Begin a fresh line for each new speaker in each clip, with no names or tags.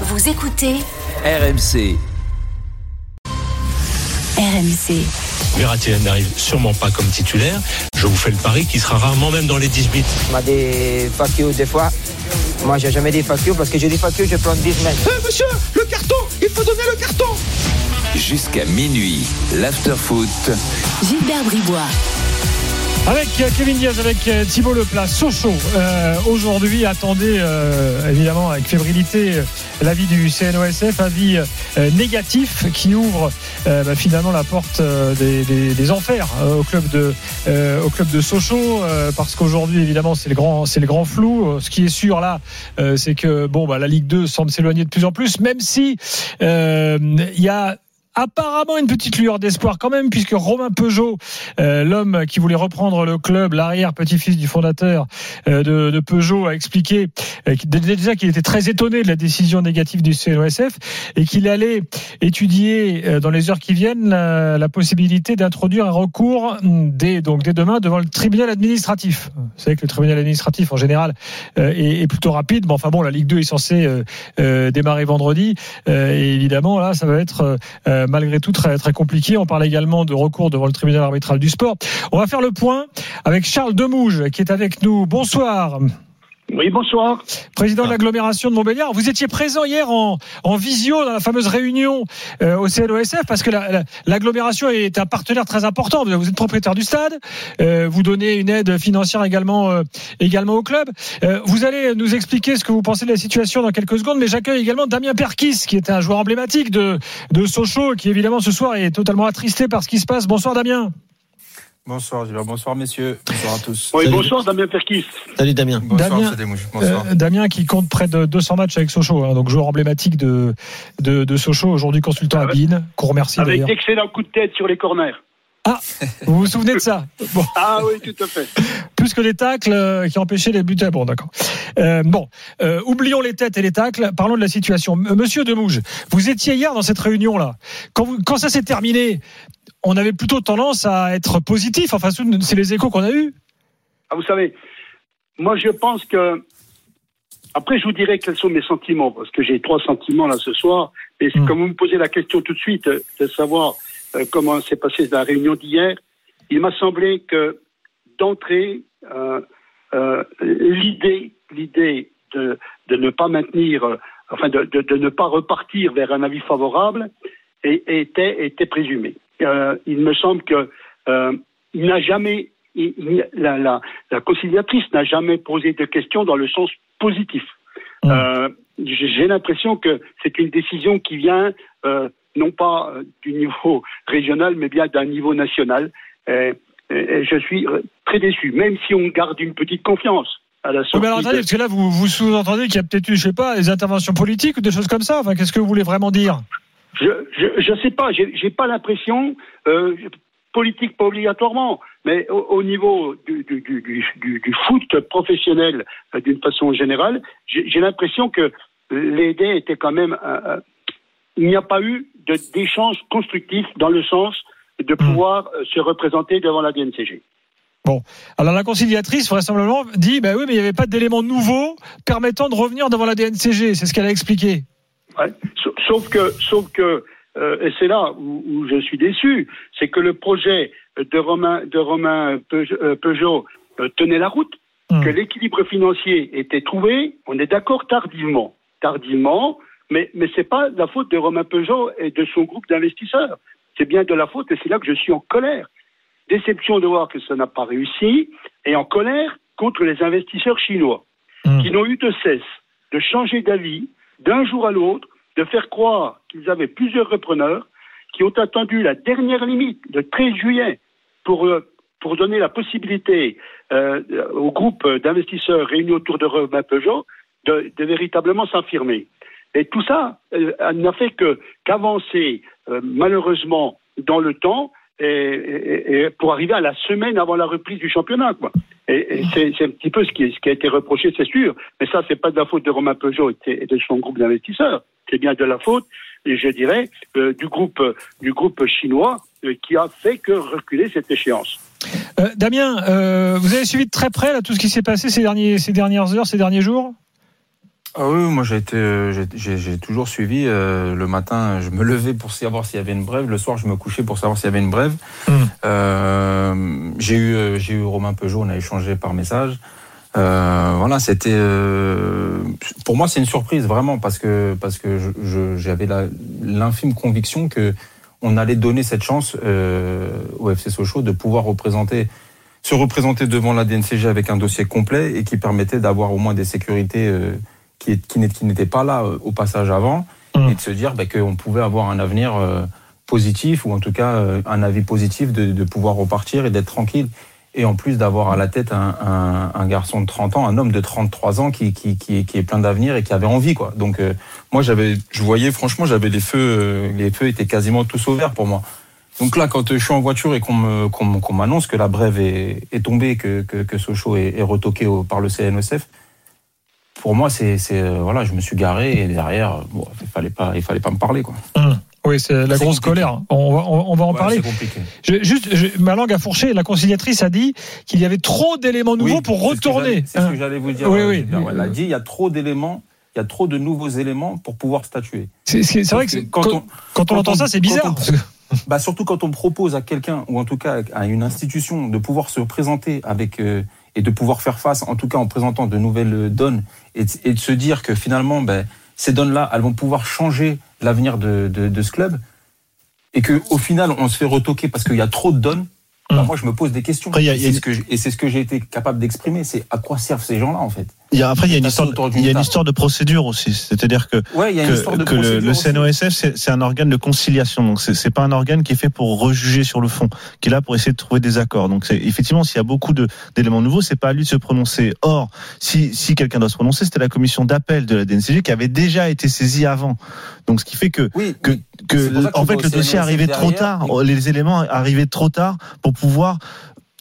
Vous écoutez
RMC.
RMC.
Verratti n'arrive sûrement pas comme titulaire. Je vous fais le pari qu'il sera rarement même dans les 18.
On m'a des factures des fois. Moi, j'ai jamais des factures parce que j'ai des factures, je prends 10 semaines.
Eh monsieur, le carton Il faut donner le carton
Jusqu'à minuit, l'afterfoot.
Gilbert Bribois.
Avec euh, Kevin Diaz, avec euh, Thibaut Leplat, Sochaux. Euh, Aujourd'hui, attendez euh, évidemment avec fébrilité euh, l'avis du CNOSF, avis négatif qui ouvre bah, finalement la porte des, des- des enfers au club de au club de Sochaux parce qu'aujourd'hui évidemment c'est le grand c'est le grand flou. Ce qui est sûr là, c'est que bon bah la Ligue 2 semble s'éloigner de plus en plus, même si il y a apparemment une petite lueur d'espoir quand même, puisque Romain Peugeot, euh, l'homme qui voulait reprendre le club, l'arrière petit-fils du fondateur euh, de, de Peugeot, a expliqué euh, déjà qu'il était très étonné de la décision négative du CNOSF et qu'il allait étudier euh, dans les heures qui viennent la, la possibilité d'introduire un recours hum, dès, donc dès demain devant le tribunal administratif. Vous savez que le tribunal administratif en général euh, est, est plutôt rapide, mais enfin bon, la Ligue 2 est censée euh, démarrer vendredi et évidemment là, ça va être euh, malgré tout très très compliqué. On parle également de recours devant le tribunal arbitral du sport. On va faire le point avec Charles Demouge qui est avec nous. Bonsoir.
Oui, bonsoir.
Président de l'agglomération de Montbéliard, vous étiez présent hier en, en visio dans la fameuse réunion euh, au CNOSF parce que la- la- l'agglomération est un partenaire très important. Vous êtes propriétaire du stade, euh, vous donnez une aide financière également euh, également au club. Euh, vous allez nous expliquer ce que vous pensez de la situation dans quelques secondes, mais j'accueille également Damien Perkis qui est un joueur emblématique de de Sochaux qui évidemment ce soir est totalement attristé par ce qui se passe. Bonsoir Damien.
Bonsoir Gilbert, bonsoir messieurs, bonsoir à tous.
Oui, bonsoir, Damien Perkis.
Salut Damien. Bonsoir
Damien,
bonsoir.
Euh, Damien qui compte près de 200 matchs avec Sochaux, hein, donc joueur emblématique de, de, de Sochaux, aujourd'hui consultant à Bein, qu'on remercie
Avec d'excellents coups de tête sur les corners.
Vous vous souvenez de ça Bon,
Ah oui, tout à fait.
plus que les tacles euh, qui empêchaient les buts. Ah, Bon, d'accord. Euh, bon, euh, oublions les têtes et les tacles, parlons de la situation. M- Monsieur Demouge, vous étiez hier dans cette réunion-là. Quand ça s'est terminé, on avait plutôt tendance à être positif. Enfin, c'est les échos qu'on a eus.
Ah, vous savez, moi je pense que. Après, je vous dirai quels sont mes sentiments, parce que j'ai trois sentiments là ce soir. Et c'est
Mm.
comme vous me posez la question tout de suite, euh, de savoir euh, comment s'est passée la réunion d'hier, il m'a semblé que d'entrée, euh, euh, l'idée, l'idée de, de ne pas maintenir, enfin de, de, de ne pas repartir vers un avis favorable, et- était, était présumée. Euh, il me semble que euh, il n'a jamais, il- il- la, la, la conciliatrice n'a jamais posé de questions dans le sens positif.
Mm.
Euh, J'ai l'impression que c'est une décision qui vient euh, non pas du niveau régional, mais bien d'un niveau national. Et, et- et je suis très déçu, même si on garde une petite confiance à la
Oui, mais alors, attendez,
de-
parce que là, vous, vous sous-entendez qu'il y a peut-être eu, je sais pas, des interventions politiques ou des choses comme ça. Enfin, qu'est-ce que vous voulez vraiment dire?
Je je sais pas, j'ai pas l'impression euh, politique pas obligatoirement, mais au, au niveau du, du, du, du, du- du foot professionnel euh, d'une façon générale, j'ai l'impression que l'idée était quand même euh, euh, il n'y a pas eu d'échange constructif dans le sens de pouvoir euh, se représenter devant la DNCG.
Alors, la conciliatrice, vraisemblablement, dit, ben oui, mais il n'y avait pas d'éléments nouveaux permettant de revenir devant la DNCG. C'est ce qu'elle a expliqué.
Ouais. Sa- Sauf que, sauf que, euh, et c'est là où, où je suis déçu, c'est que le projet de Romain, de Romain Peugeot, euh, Peugeot, euh, tenait la route,
Hmm.
que l'équilibre financier était trouvé. On est d'accord tardivement, tardivement, mais mais c'est pas la faute de Romain Peugeot et de son groupe d'investisseurs. C'est bien de la faute, et c'est là que je suis en colère. Déception de voir que ça n'a pas réussi, et en colère contre les investisseurs chinois
Hmm.
qui n'ont eu de cesse de changer d'avis d'un jour à l'autre, de faire croire qu'ils avaient plusieurs repreneurs, qui ont attendu la dernière limite, le 13 juillet, pour, euh, pour donner la possibilité euh, au groupe d'investisseurs réunis autour de Romain Peugeot de, véritablement s'affirmer. Et tout ça euh, n'a fait que qu'avancer euh, malheureusement dans le temps et, pour arriver à la semaine avant la reprise du championnat. Et, et c'est un petit peu ce qui, ce qui a été reproché, c'est sûr. Mais ça, c'est pas de la faute de Romain Peugeot et de son groupe d'investisseurs. C'est bien de la faute, je dirais, euh, du groupe du groupe chinois euh, qui a fait que reculer cette échéance.
Euh, Damien, euh, vous avez suivi de très près là, tout ce qui s'est passé ces, derniers, ces dernières heures, ces derniers jours?
Ah oui, moi j'ai été, euh, j'ai- toujours suivi. euh, le matin, je me levais pour savoir s'il y avait une brève. Le soir, je me couchais pour savoir s'il y avait une brève.
Mm.
Euh, j'ai eu, euh, j'ai eu Romain Peugeot. On a échangé par message. Euh, voilà, c'était. euh, pour moi, c'est une surprise vraiment parce que parce que j'avais la- l'infime conviction que on allait donner cette chance euh, au FC Sochaux de pouvoir représenter se représenter devant la DNCG avec un dossier complet et qui permettait d'avoir au moins des sécurités euh, qui, qui n'étaient pas là euh, au passage avant
Mm.
et de se dire bah, qu'on pouvait avoir un avenir euh, positif ou en tout cas euh, un avis positif de, de pouvoir repartir et d'être tranquille et en plus d'avoir à la tête un, un, un garçon de 30 ans, un homme de 33 ans qui, qui, qui, est- qui est plein d'avenir et qui avait envie quoi. Donc euh, moi j'avais, je voyais franchement j'avais les feux, les feux étaient quasiment tous au vert pour moi. Donc là, quand je suis en voiture et qu'on m'annonce que la brève est, est tombée, que, que, que Sochaux est, est retoqué au- par le CNOSF, pour moi, c'est euh, voilà, je me suis garé et derrière, euh, bon, il fallait pas, il fallait pas me parler quoi.
Hum. Oui, c'est la grosse
compliqué.
colère. On va, on, on va en
Ouais,
parler. Je- juste, je- ma langue a fourché. La conciliatrice a dit qu'il y avait trop d'éléments nouveaux
Oui,
pour
c'est ce que
retourner.
j'allais- C'est ce
Hein.
que j'allais vous dire.
Oui,
euh,
oui.
Elle a dit, il y a trop d'éléments, il y a trop de nouveaux éléments pour pouvoir statuer.
C'est vrai que
quand
quand,
on-
quand on
quand
entend
on-
ça, c'est bizarre.
on- Bah surtout quand on propose à quelqu'un ou en tout cas à une institution de pouvoir se présenter avec euh, et de pouvoir faire face, en tout cas en présentant de nouvelles donnes et de, et de se dire que finalement ben, ces donnes-là, elles vont pouvoir changer l'avenir de, de, de ce club et que au final on se fait retoquer parce qu'il y a trop de donnes. bah,
Mm.
moi je me pose des questions
Après, a- a
et c'est ce que j'ai été capable d'exprimer, c'est à quoi servent ces gens-là en fait?
Il y a, après, il y a une histoire, il y a une histoire de procédure aussi. C'est-à-dire que,
Ouais, il y a une
que, que le, le. CNOSF, c'est un organe de conciliation. Donc, c'est pas un organe qui est fait pour rejuger sur le fond, qui est là pour essayer de trouver des accords. Donc, c'est effectivement, s'il y a beaucoup d'éléments nouveaux, c'est pas à lui de se prononcer. Or, si, si quelqu'un doit se prononcer, c'était la commission d'appel de la DNCG qui avait déjà été saisie avant. Donc, ce qui fait que
Oui,
que, que en fait le dossier arrivait trop tard,
et-
les éléments arrivaient trop tard pour pouvoir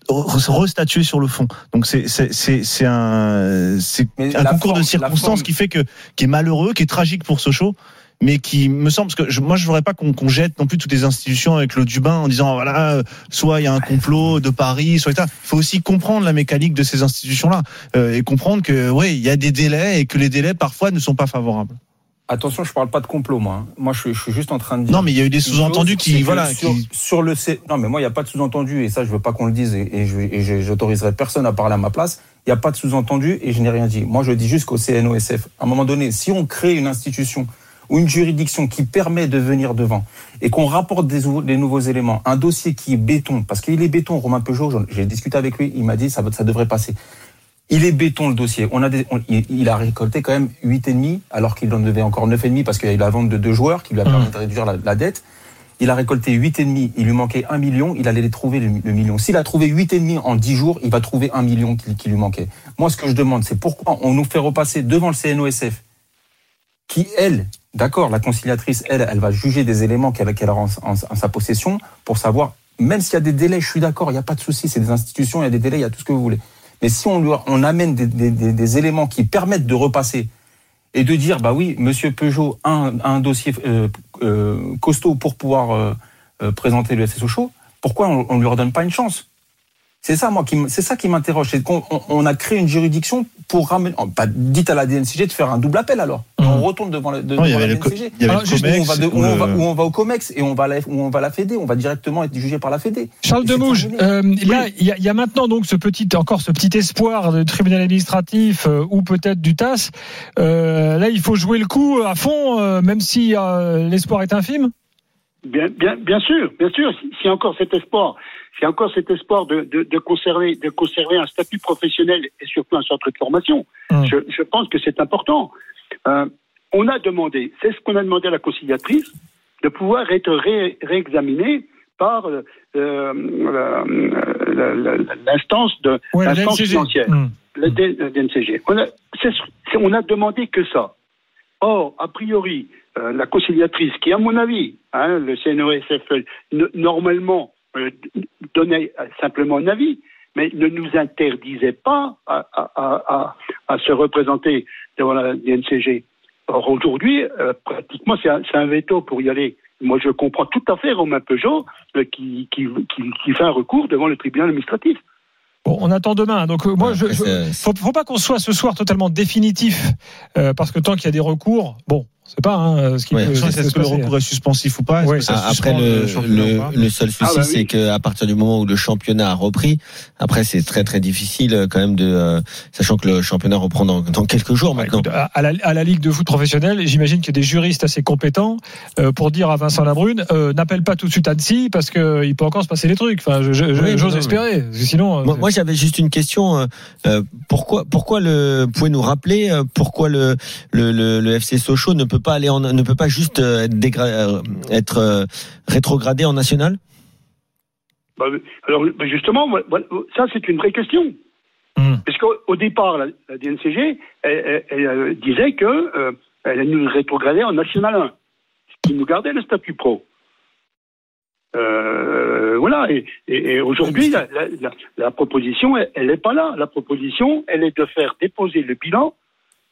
restatuer sur le fond. Donc c'est c'est un c'est un concours
forme-
de circonstances
forme-
qui fait que qui est malheureux, qui est tragique pour Sochaux. Mais qui me semble parce que je, moi je voudrais pas qu'on qu'on jette non plus toutes les institutions avec le du bain en disant voilà euh, soit il y a un complot de Paris soit etc. Il faut aussi comprendre la mécanique de ces institutions là et comprendre que ouais il y a des délais et que les délais parfois ne sont pas favorables.
Attention, je parle pas de complot, moi. hein. Moi, je, suis- je suis juste en train de dire.
Non mais il y a eu des sous-entendus qui voilà
sur,
qui-
sur le C... non mais moi il y a pas de sous-entendu et ça je veux pas qu'on le dise et, et j'autoriserai personne à parler à ma place. Il y a pas de sous-entendu et je n'ai rien dit. Moi je dis juste qu'au CNOSF, à un moment donné, si on crée une institution ou une juridiction qui permet de venir devant et qu'on rapporte des, ou- des nouveaux éléments, un dossier qui est béton, parce qu'il est béton, Romain Peugeot, j'ai discuté avec lui, il m'a dit ça, ça devrait passer. Il est béton le dossier. On a il, a récolté quand même 8,5 alors qu'il en devait encore 9,5 parce qu'il y a eu la vente de deux joueurs qui lui a permis de réduire la, dette. Il a récolté 8,5, il lui manquait 1 million, il allait les trouver le, million. S'il a trouvé 8,5 en 10 jours, il va trouver 1 million qui, lui manquait. Moi, ce que je demande, c'est pourquoi on nous fait repasser devant le CNOSF, qui, elle, d'accord, la conciliatrice, elle, elle va juger des éléments qu'elle a en, en- en sa possession pour savoir, même s'il y a des délais, je suis d'accord, il n'y a pas de souci, c'est des institutions, il y a des délais, il y a tout ce que vous voulez. Mais si on, lui, amène des, éléments qui permettent de repasser et de dire, bah oui, Monsieur Peugeot a un, dossier euh, euh, costaud pour pouvoir euh, présenter le FC Sochaux, pourquoi on ne lui redonne pas une chance? C'est ça, moi, qui c'est ça qui m'interroge. C'est qu'on on, on a créé une juridiction pour ramener. oh, Bah, dites à la DNCG de faire un double appel alors. Et On retourne devant, la- de-
Non, y avait
la
le
DNCG.
il y avait
Alors,
le
juste,
Où on, va de- où
ou
on va-
le-
où on va au COMEX et on va, la, où on va la Fédé, on va directement être jugé par la Fédé.
Charles Demouge, euh, là, il y, a- il y a maintenant donc ce petit, encore ce petit espoir de tribunal administratif euh, ou peut-être du TAS. Euh, là, il faut jouer le coup à fond, euh, même si euh, l'espoir est infime.
Bien, bien, bien sûr, bien sûr. S'il y a encore cet espoir, a encore cet espoir de, de, de conserver, de conserver un statut professionnel et surtout un centre de formation,
Hum.
je, je pense que c'est important. Euh, on a demandé, c'est ce qu'on a demandé à la conciliatrice, de pouvoir être ré- réexaminé par euh, euh, la- la- la- l'instance de
Ouais, la
l'instance financière
Hum.
le DNCG. On a, c'est c'est- on a demandé que ça. Or, a priori, euh, la conciliatrice, qui, à mon avis, hein, le CNOSF, euh, n- normalement, euh, donnait simplement un avis, mais ne nous interdisait pas à, à- à- à- à se représenter devant la DNCG. Or, aujourd'hui, euh, pratiquement, c'est un, veto pour y aller. Moi, je comprends tout à fait Romain Peugeot euh, qui, qui, qui, qui fait un recours devant le tribunal administratif.
Bon, on attend demain. Donc euh, moi,
Ouais,
je, je- faut, faut pas qu'on soit ce soir totalement définitif, euh, parce que tant qu'il y a des recours, bon, c'est pas hein, ce qui
Ouais.
peut
Est-ce
se
que le recours est suspensif ou pas?
Oui.
que ça
Ah, Après, le,
pas?
le, le seul souci,
Ah bah oui.
c'est qu'à partir du moment où le championnat a repris, après, c'est très très difficile euh, quand même de, euh, sachant que le championnat reprend dans, dans quelques jours
Bah,
maintenant.
écoute, à, à la, à la Ligue de foot professionnelle, j'imagine qu'il y a des juristes assez compétents euh, pour dire à Vincent Labrune euh, n'appelle pas tout de suite Annecy parce qu'il peut encore se passer des trucs. Enfin, je- je-
Oui,
j'ose
non,
espérer. Sinon,
Moi, moi, j'avais juste une question. pourquoi, pourquoi le, pouvez nous rappeler euh, pourquoi le, le, le, le FC Sochaux ne peut pas aller en, ne peut pas juste euh, être, dégra- euh, être euh, rétrogradé en national?
Bah, alors, bah, justement, ça, c'est une vraie question.
Hmm.
Parce qu'au au départ, la, la DNCG, elle, elle- elle, disait que euh, elle nous rétrogradait en National 1, ce qui nous gardait le statut pro. Euh, voilà, et, et- et aujourd'hui, la- la- la proposition, elle n'est pas là. La proposition, elle est de faire déposer le bilan,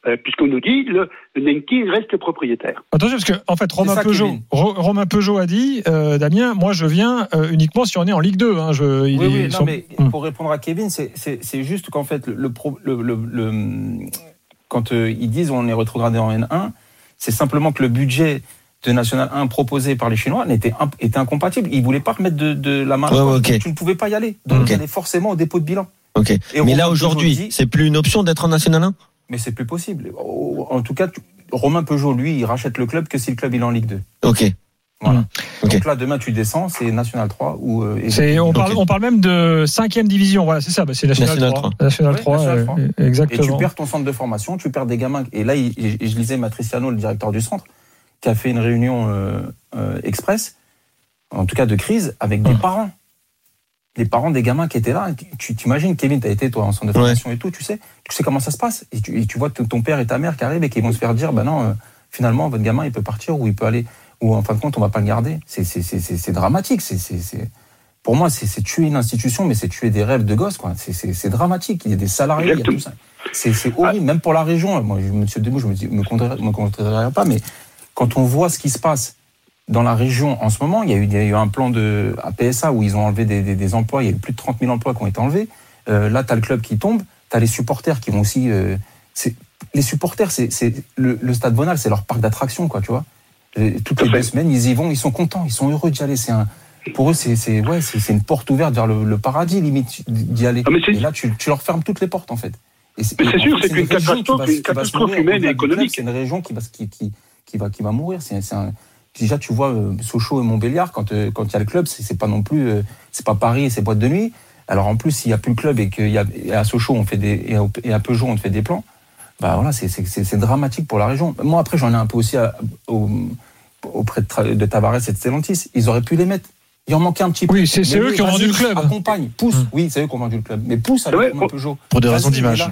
euh, puisqu'on nous dit le, le Nenki reste propriétaire.
Attention, parce que en fait, Romain Peugeot, Romain a dit, euh, Damien, moi je viens euh, uniquement si on est en Ligue 2. Hein, je,
Oui, oui, non, mais
Hmm.
pour répondre à Kevin, c'est- juste qu'en fait, le, le, pro- le- le- le- quand euh, ils disent on est rétrogradé en N1, c'est simplement que le budget de National 1 proposé par les Chinois n'était imp- était incompatible. Ils voulaient pas remettre de, de la main.
Ouais, ouais, ok.
Tu ne pouvais pas y aller. Donc,
Ok.
il allait forcément au dépôt de bilan.
Ok.
Et
Mais là aujourd'hui, c'est plus une option d'être en national 1
Mais c'est plus possible. En tout cas, Romain Peugeot, lui, il rachète le club que si le club il est en Ligue 2.
Ok.
Voilà.
Hmm.
Ok.
Donc là, demain, tu descends, c'est National 3 ou. euh,
C'est, on, parle, on parle même de cinquième division. Voilà, c'est ça. Bah, c'est National,
National
3.
3.
National
Oui,
3,
National
euh,
3.
euh,
Et
exactement.
tu perds ton centre de formation, tu perds des gamins. Et là, il- je lisais Matriciano, le directeur du centre, qui a fait une réunion euh, euh, express, en tout cas de crise, avec des
Hum.
parents. Les parents des gamins qui étaient là. Tu- t'imagines, Kevin, tu as été toi en centre de
Ouais.
formation et tout, tu sais, tu sais comment ça se passe. Et tu, et tu vois ton père et ta mère qui arrivent et qui vont se faire dire, bah non, euh, finalement, votre gamin, il peut partir ou il peut aller, ou en fin de compte, on va pas le garder. C'est dramatique. C'est Pour moi, c'est tuer une institution, mais c'est tuer des rêves de gosses, quoi. C'est- dramatique. Il y a des salariés, il y a tout ça. C'est horrible, même pour la région. Moi, je- monsieur Debout, je me dis, me me contrerai pas, mais quand on voit ce qui se passe dans la région en ce moment, il y a eu, il y a eu un plan de à PSA où ils ont enlevé des, des- des emplois. Il y a eu plus de 30 000 emplois qui ont été enlevés. Euh, là, tu as le club qui tombe. Tu as les supporters qui vont aussi. euh, les supporters, c'est le, le stade Bonal, c'est leur parc d'attraction, quoi, tu vois. Et toutes les deux semaines, ils y vont, ils sont contents, ils sont heureux d'y aller. C'est un, pour eux, c'est ouais, une porte ouverte vers le, le paradis, limite, d'y aller.
Ah,
et là, tu, tu leur fermes toutes les portes, en fait. Et
Mais c'est sûr, c'est une catastrophe, une catastrophe humaine et économique.
C'est une région qui va, qui, qui, qui va, qui va mourir. C'est un, déjà, tu vois, euh, Sochaux et Montbéliard, quand euh, quand il y a le club, c'est pas non plus, euh, c'est pas Paris et c'est boîte de nuit. Alors en plus, s'il y a plus le club et qu'il y a et à Sochaux on fait des et à, et à Peugeot on te fait des plans, bah voilà, c'est dramatique pour la région. Moi après, j'en ai un peu aussi à- au- auprès de, Tavares et de Stellantis. Ils auraient pu les mettre. Il en manquait un petit peu.
Oui, c'est- eux qui ont vendu le club.
Accompagne, pousse.
Hum.
Oui, c'est eux qui ont vendu le club. Mais pousse avec
Ouais, on-
Peugeot.
Pour des raisons d'image.
là.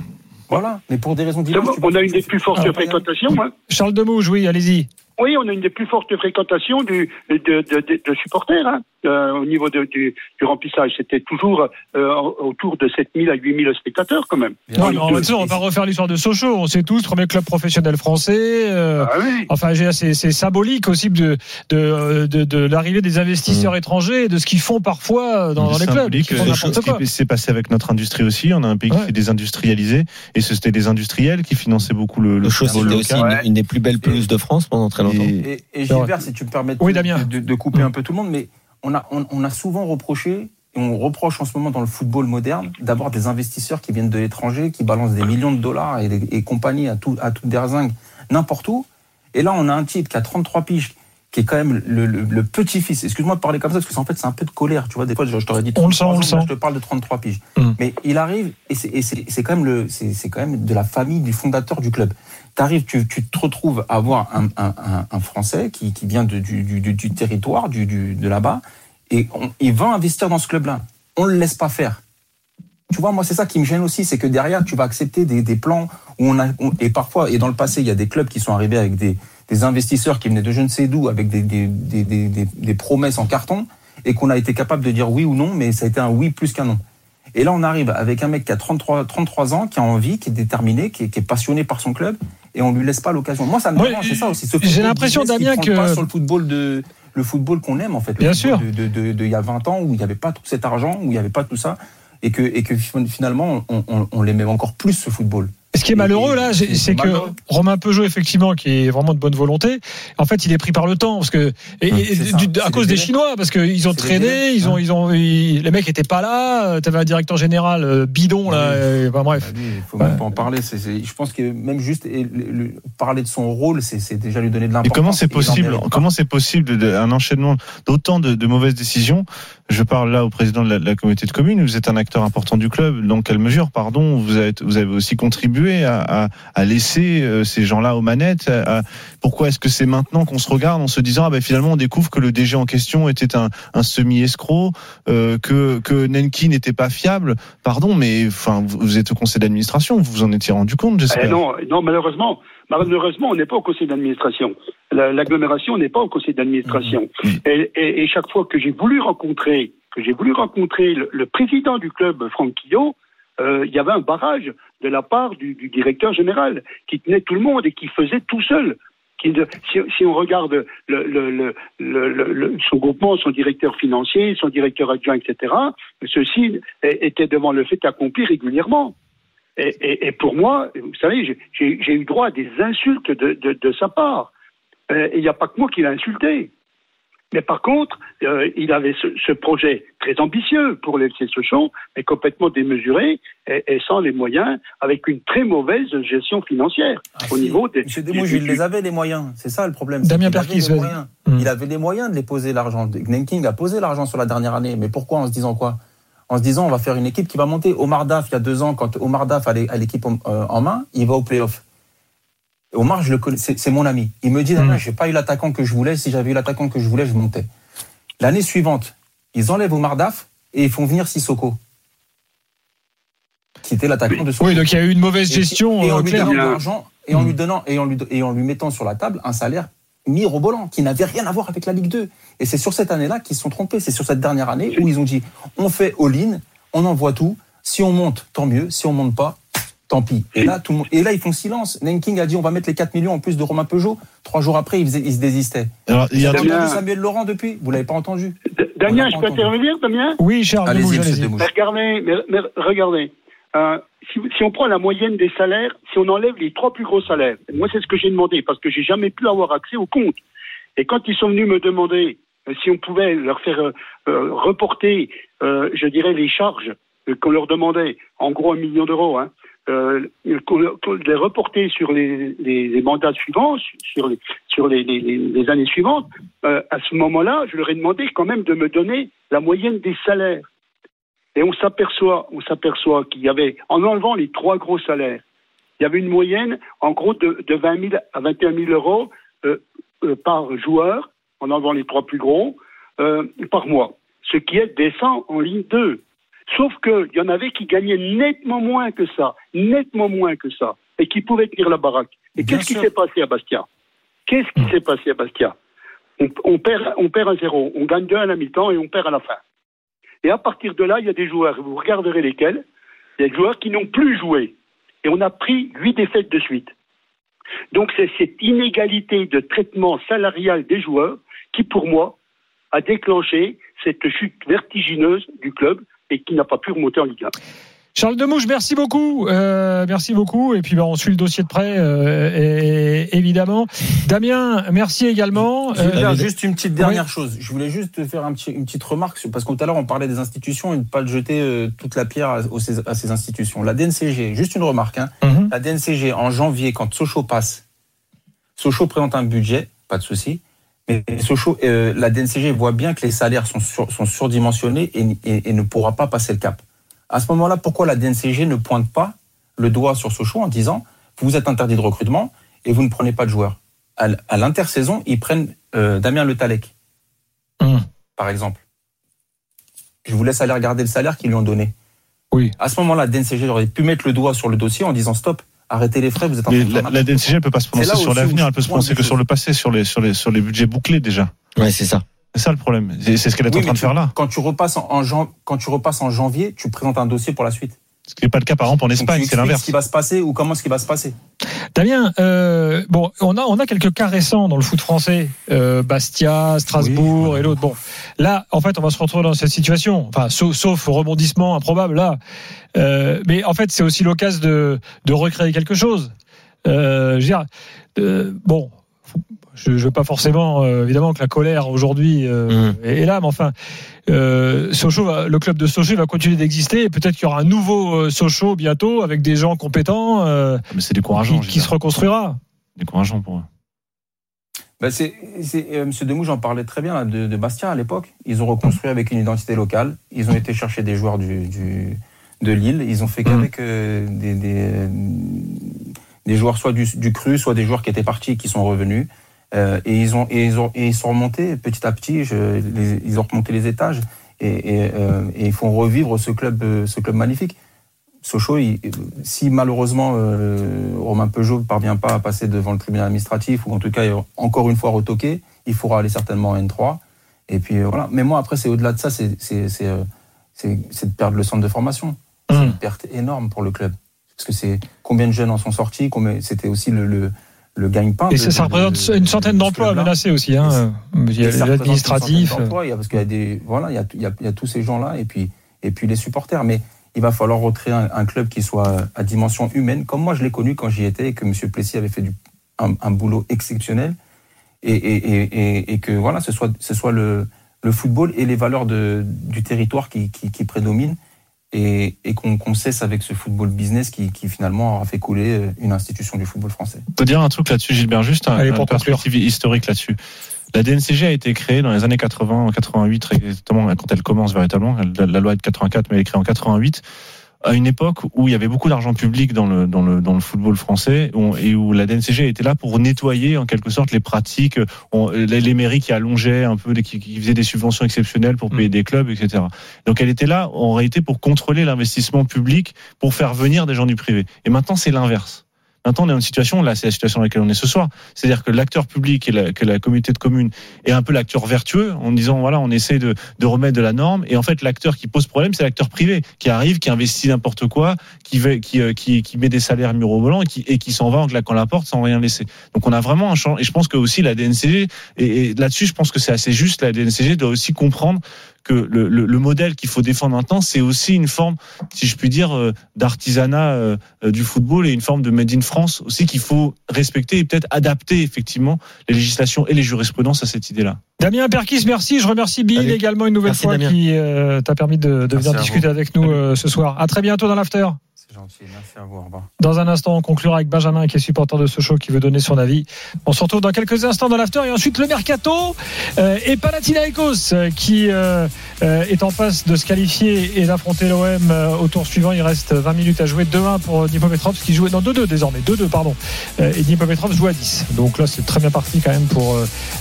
Voilà, mais pour des raisons d'image.
On a une des plus fortes fréquentations. hein.
Charles Demouge, oui, allez-y.
Oui, on a une des plus fortes fréquentations du, de, de, de- de supporters hein. Euh, au niveau de- du, du remplissage. C'était toujours euh, autour de 7000 à 8000 spectateurs quand même.
Non, on va refaire l'histoire de Sochaux. On sait tous, premier club professionnel français. euh,
Ah oui.
Enfin, c'est c'est symbolique aussi de, de, de, de l'arrivée des investisseurs étrangers et de ce qu'ils font parfois dans, dans les clubs.
ce
quoi.
qui s'est passé avec notre industrie aussi. On a un pays
Ouais.
qui s'est désindustrialisé et ce- c'était des industriels qui finançaient beaucoup le, le
Le show,
football
aussi
local.
une, une des plus belles pelouses de France pendant très longtemps.
Et-
Et. Gilbert, si tu me permets de,
Oui, Damien.
de, de couper un peu tout le monde, mais on a, on, on a souvent reproché, et on reproche en ce moment dans le football moderne, d'avoir des investisseurs qui viennent de l'étranger, qui balancent des millions de dollars et, des- et compagnie à tout, à toute derzingue, n'importe où. Et là, on a un type qui a 33 piges, qui est quand même le, le- le petit-fils. Excuse-moi de parler comme ça, parce que c'est- en fait, c'est un peu de colère. Tu vois, des fois, je, je t'aurais dit
On le
33
sent, on le sent.
Je te parle de 33 piges.
Mm.
Mais il arrive, et c'est- et c'est c'est quand même le, c'est c'est quand même de la famille du fondateur du club. T'arrives, tu, tu te retrouves à avoir un, un, Français qui, qui vient du, du, du, territoire, du, de là-bas, et il va investir dans ce club-là. On le laisse pas faire. Tu vois, moi, c'est ça qui me gêne aussi, c'est que derrière, tu vas accepter des, des plans où on a, et parfois, et dans le passé, il y a des clubs qui sont arrivés avec des, des investisseurs qui venaient de je ne sais d'où, avec des, des, promesses en carton, et qu'on a été capable de dire oui ou non, mais ça a été un oui plus qu'un non. Et là, on arrive avec un mec qui a 33, 33 ans, qui a envie, qui est déterminé, qui est passionné par son club, et on lui laisse pas l'occasion. Moi, ça me dérange, c'est ça aussi.
j'ai l'impression, Damien,
prend
que-
pas sur le football de le football qu'on aime en fait. Le
Bien sûr.
De, de, de- de il y a 20 ans où il n'y avait pas tout cet argent, où il n'y avait pas tout ça. et que, et que finalement, on, on, on l'aimait encore plus ce football.
Ce qui est malheureux là, c'est que Romain Peugeot, effectivement, qui est vraiment de bonne volonté, en fait, il est pris par le temps parce que et, et, à cause des Chinois, parce qu'ils ont traîné, ils ont, ils ont, les mecs étaient pas là. T'avais un directeur général euh, bidon là. Et, enfin, bref.
Bah, il faut même pas en parler. C est, c est, je pense que même juste et, le, parler de son rôle, c'est déjà lui donner de l'importance.
Et comment c'est possible Comment c'est possible de, un enchaînement d'autant de, de, mauvaises décisions? Je parle là au président de la, de la communauté de communes. Vous êtes un acteur important du club. Dans quelle mesure, pardon, vous avez, vous avez aussi contribué à, à, à laisser euh, ces gens-là aux manettes à, Pourquoi est-ce que c'est maintenant qu'on se regarde en se disant ah ben finalement on découvre que le DG en question était un, un semi-escroc, euh, que que Nenki n'était pas fiable Pardon, mais enfin vous êtes au conseil d'administration, vous vous en étiez rendu compte, j'espère.
Eh non, non, malheureusement, malheureusement on n'est pas au conseil d'administration. L'agglomération n'est pas au conseil d'administration. Mmh. Et, et, et, chaque fois que j'ai voulu rencontrer que j'ai voulu rencontrer le, le, président du club, Franck Quillot, euh, il y avait un barrage de la part du, directeur général qui tenait tout le monde et qui faisait tout seul. Si, on regarde le, le, le, son groupement, son directeur financier, son directeur adjoint, etc., ceux-ci étaient devant le fait accompli régulièrement. Et, pour moi, vous savez, j'ai eu droit à des insultes de, de, sa part. Euh, il n'y a pas que moi qui l'a insulté. Mais par contre, euh, il avait ce, ce, projet très ambitieux pour l'FC Sochaux, mais complètement démesuré et, et, sans les moyens, avec une très mauvaise gestion financière
ah,
au
si.
niveau des.
Monsieur Desmouges, il les avait les moyens. C'est ça le problème.
Damien Perkis,
il, mmh. il avait les moyens de les poser l'argent. Gnenking a posé l'argent sur la dernière année. Mais pourquoi En se disant quoi? En se disant on va faire une équipe qui va monter. Omar Daf, il y a deux ans, quand Omar Daf a l'équipe en, euh, en main, il va au playoff. Omar, je le connais, c'est mon ami. Il me dit, mmh. j'ai pas eu l'attaquant que je voulais. Si j'avais eu l'attaquant que je voulais, je montais. L'année suivante, ils enlèvent Omar Daf et ils font venir Sissoko. Qui était l'attaquant de Sissoko.
Oui, donc il y a eu une mauvaise gestion.
Et, et en lui donnant de l'argent et en lui donnant et en lui, et en lui mettant sur la table un salaire mirobolant qui n'avait rien à voir avec la Ligue 2. Et c'est sur cette année-là qu'ils se sont trompés. C'est sur cette dernière année où ils ont dit on fait all-in, on envoie tout. Si on monte, tant mieux. Si on monte pas, tant pis. Et là, tout le monde, et là, ils font silence. Nanking a dit on va mettre les 4 millions en plus de Romain Peugeot. Trois jours après, ils, ils se désistaient.
Alors, il y a
Vous avez entendu Samuel Laurent depuis Vous l'avez pas entendu
Damien, je peux intervenir, Damien?
Oui, Charles.
Allez-y,
allez
mais regardez, mais, mais regardez. Euh, si, si, on prend la moyenne des salaires, si on enlève les trois plus gros salaires, moi c'est ce que j'ai demandé parce que j'ai jamais pu avoir accès au compte. Et quand ils sont venus me demander euh, si on pouvait leur faire euh, euh, reporter, je dirais, les charges qu'on leur demandait, en gros un million d'euros, hein, euh, les reporter sur les, mandats suivants, sur les, années suivantes, euh, à ce moment-là, je leur ai demandé quand même de me donner la moyenne des salaires. Et on s'aperçoit, on s'aperçoit qu'il y avait, en enlevant les trois gros salaires, il y avait une moyenne, en gros, de, de 20 000 à 21 000 euros euh, par joueur, en enlevant les trois plus gros, par mois. Ce qui est décent en ligne 2. Sauf qu'il y en avait qui gagnaient nettement moins que ça, nettement moins que ça, et qui pouvaient tenir la baraque. Et qu'est-ce qui s'est passé à Bastia? Qu'est-ce qui s'est passé à Bastia? On, on, perd, on perd un zéro, on gagne deux à la mi-temps et on perd à la fin. Et à partir de là, il y a des joueurs, vous regarderez lesquels, il y a des joueurs qui n'ont plus joué. Et on a pris huit défaites de suite. Donc c'est cette inégalité de traitement salarial des joueurs qui, pour moi, a déclenché cette chute vertigineuse du club et qui n'a pas pu remonter en Ligue 1.
Charles Demouche, merci beaucoup, euh, merci beaucoup. Et puis bah, on suit le dossier de près, euh, et, évidemment. Damien, merci également.
Euh, juste une petite dernière oui. chose. Je voulais juste faire un petit, une petite remarque parce que tout à l'heure on parlait des institutions et ne pas jeter euh, toute la pierre à, à, ces institutions. La DNCG, juste une remarque. Hein. Mm -hmm. La DNCG en janvier, quand Sochaux passe, Sochaux présente un budget, pas de souci. Mais Sochaux, euh, la DNCG voit bien que les salaires sont, sur, sont surdimensionnés et, et, et ne pourra pas passer le cap. À ce moment-là, pourquoi la DNCG ne pointe pas le doigt sur Sochaux en disant vous êtes interdit de recrutement et vous ne prenez pas de joueurs? À, l'intersaison, ils prennent euh, Damien Le Talec, mmh. par exemple. Je vous laisse aller regarder le salaire qu'ils lui ont donné.
Oui.
À ce moment-là, la DNCG aurait pu mettre le doigt sur le dossier en disant stop, arrêtez les frais, vous êtes en
train de la, la DNCG ne peut pas se prononcer sur l'avenir, elle peut se prononcer que sur le passé, sur les, sur les, sur les budgets bouclés déjà.
Ouais, c'est ça.
C'est ça le problème. C'est ce qu'elle est
oui,
en train de
tu,
faire là.
Quand tu repasses en, en, quand tu repasses en janvier, tu présentes un dossier pour la suite.
Ce qui n'est pas le cas par exemple en Espagne, c'est l'inverse.
Ce qui va se passer ou comment ce qui va se passer.
Damien, euh, bon, on a on a quelques cas récents dans le foot français, euh, Bastia, Strasbourg et l'autre. Bon, là, en fait, on va se retrouver dans cette situation. Enfin, sauf, sauf rebondissement improbable là, Euh, mais en fait, c'est aussi l'occasion de de recréer quelque chose. Euh, je veux dire, euh, bon. Je ne veux pas forcément, euh, évidemment, que la colère aujourd'hui euh, est est là, mais enfin, euh, Sochaux va- le club de Sochaux va continuer d'exister. et Peut-être qu'il y aura un nouveau euh, Sochaux bientôt avec des gens compétents. euh,
Mais c'est décourageant.
qui, qui se reconstruira.
Décourageant pour eux.
Ben c'est, c'est, euh, Monsieur Demou, j'en parlais très bien là, de, de Bastia à l'époque. Ils ont reconstruit avec une identité locale. Ils ont été chercher des joueurs du, du- de Lille. Ils ont fait qu'avec euh, des, des, des joueurs soit du, du cru, soit des joueurs qui étaient partis et qui sont revenus. Euh, et ils ont et ils ont et ils sont remontés petit à petit. Je, les- ils ont remonté les étages et, et, euh, et ils font revivre ce club, euh, ce club magnifique. Sochaux, il- si malheureusement euh, Romain Peugeot ne parvient pas à passer devant le tribunal administratif, ou en tout cas encore une fois retoqué, il faudra aller certainement en N3. Et puis voilà. Mais moi, après, c'est au-delà de ça, c'est de perdre le centre de formation. C'est une perte énorme pour le club. Parce que c'est combien de jeunes en sont sortis, c'était aussi le, le, le gagne-pain.
Et
de-
ça, représente
de-
une centaine
ce
d'emplois menacés aussi. Hein. Il y a l'administratif.
centaine d'emplois, il y a- parce qu'il y a des voilà, il y a, il y a- il y a tous ces gens-là et puis et puis les supporters. Mais il va falloir recréer un, un club qui soit à dimension humaine, comme moi je l'ai connu quand j'y étais et que M. Plessis avait fait du, un, un boulot exceptionnel et, et, et, et- et que voilà, ce soit ce soit le, le football et les valeurs de, du territoire qui, qui, qui prédominent et, et qu'on qu'on cesse avec ce football business qui, qui finalement a fait couler euh, une institution du football français.
Je peux dire un truc là-dessus, Gilbert, juste un,
Allez,
une
pour
perspective historique là-dessus. La DNCG a été créée dans les années 80, en 88, exactement, quand elle commence véritablement. La, la loi est de 84, mais elle est créée en 88 à une époque où il y avait beaucoup d'argent public dans le dans le dans le football français où- et où la DNCG était là pour nettoyer en quelque sorte les pratiques, on- les, les mairies qui allongeaient un peu, qui, qui faisaient des subventions exceptionnelles pour payer des clubs, etc. Donc elle était là en réalité pour contrôler l'investissement public, pour faire venir des gens du privé. Et maintenant c'est l'inverse. Maintenant, on est dans une situation, là, c'est la situation dans laquelle on est ce soir. C'est-à-dire que l'acteur public et la, que la communauté de communes est un peu l'acteur vertueux en disant, voilà, on essaie de, de remettre de la norme. Et en fait, l'acteur qui pose problème, c'est l'acteur privé qui arrive, qui investit n'importe quoi, qui, va, qui, euh, qui, qui met des salaires mirobolants et qui, et qui s'en va en claquant la porte sans rien laisser. Donc, on a vraiment un champ. Et je pense que aussi la DNCG, et là-dessus, je pense que c'est assez juste, la DNCG doit aussi comprendre que le, le, le modèle qu'il faut défendre maintenant, c'est aussi une forme, si je puis dire, euh, d'artisanat euh, euh, du football et une forme de made in France aussi qu'il faut respecter et peut-être adapter effectivement les législations et les jurisprudences à cette idée-là.
Damien Perkis, merci. Je remercie Bill également une nouvelle
Merci,
fois
Damien.
qui euh, t'a permis de, venir discuter
vous.
avec nous euh, ce soir. À très bientôt dans l'after.
C'est gentil, merci à vous, au revoir.
Dans un instant, on conclura avec Benjamin qui est supporter de Sochaux qui veut donner son avis. On se retrouve dans quelques instants dans l'after et ensuite le mercato euh, et Panathinaikos euh, qui euh, euh, est en passe de se qualifier et d'affronter l'OM au tour suivant. Il reste 20 minutes à jouer 2-1 pour Dnipropetrovsk qui jouait non 2-2 désormais 2-2 pardon et Dnipropetrovsk joue à 10. Donc là c'est très bien parti quand même pour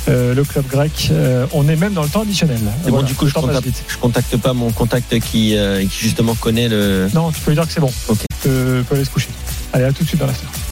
le club grec. Euh, on est même dans le temps additionnel.
Bon, du coup, je contacte, je contacte pas mon contact qui, euh, qui justement connaît le.
Non, tu peux lui dire que c'est bon.
Ok.
Peux, peux aller se coucher. Allez, à tout de suite dans l'after.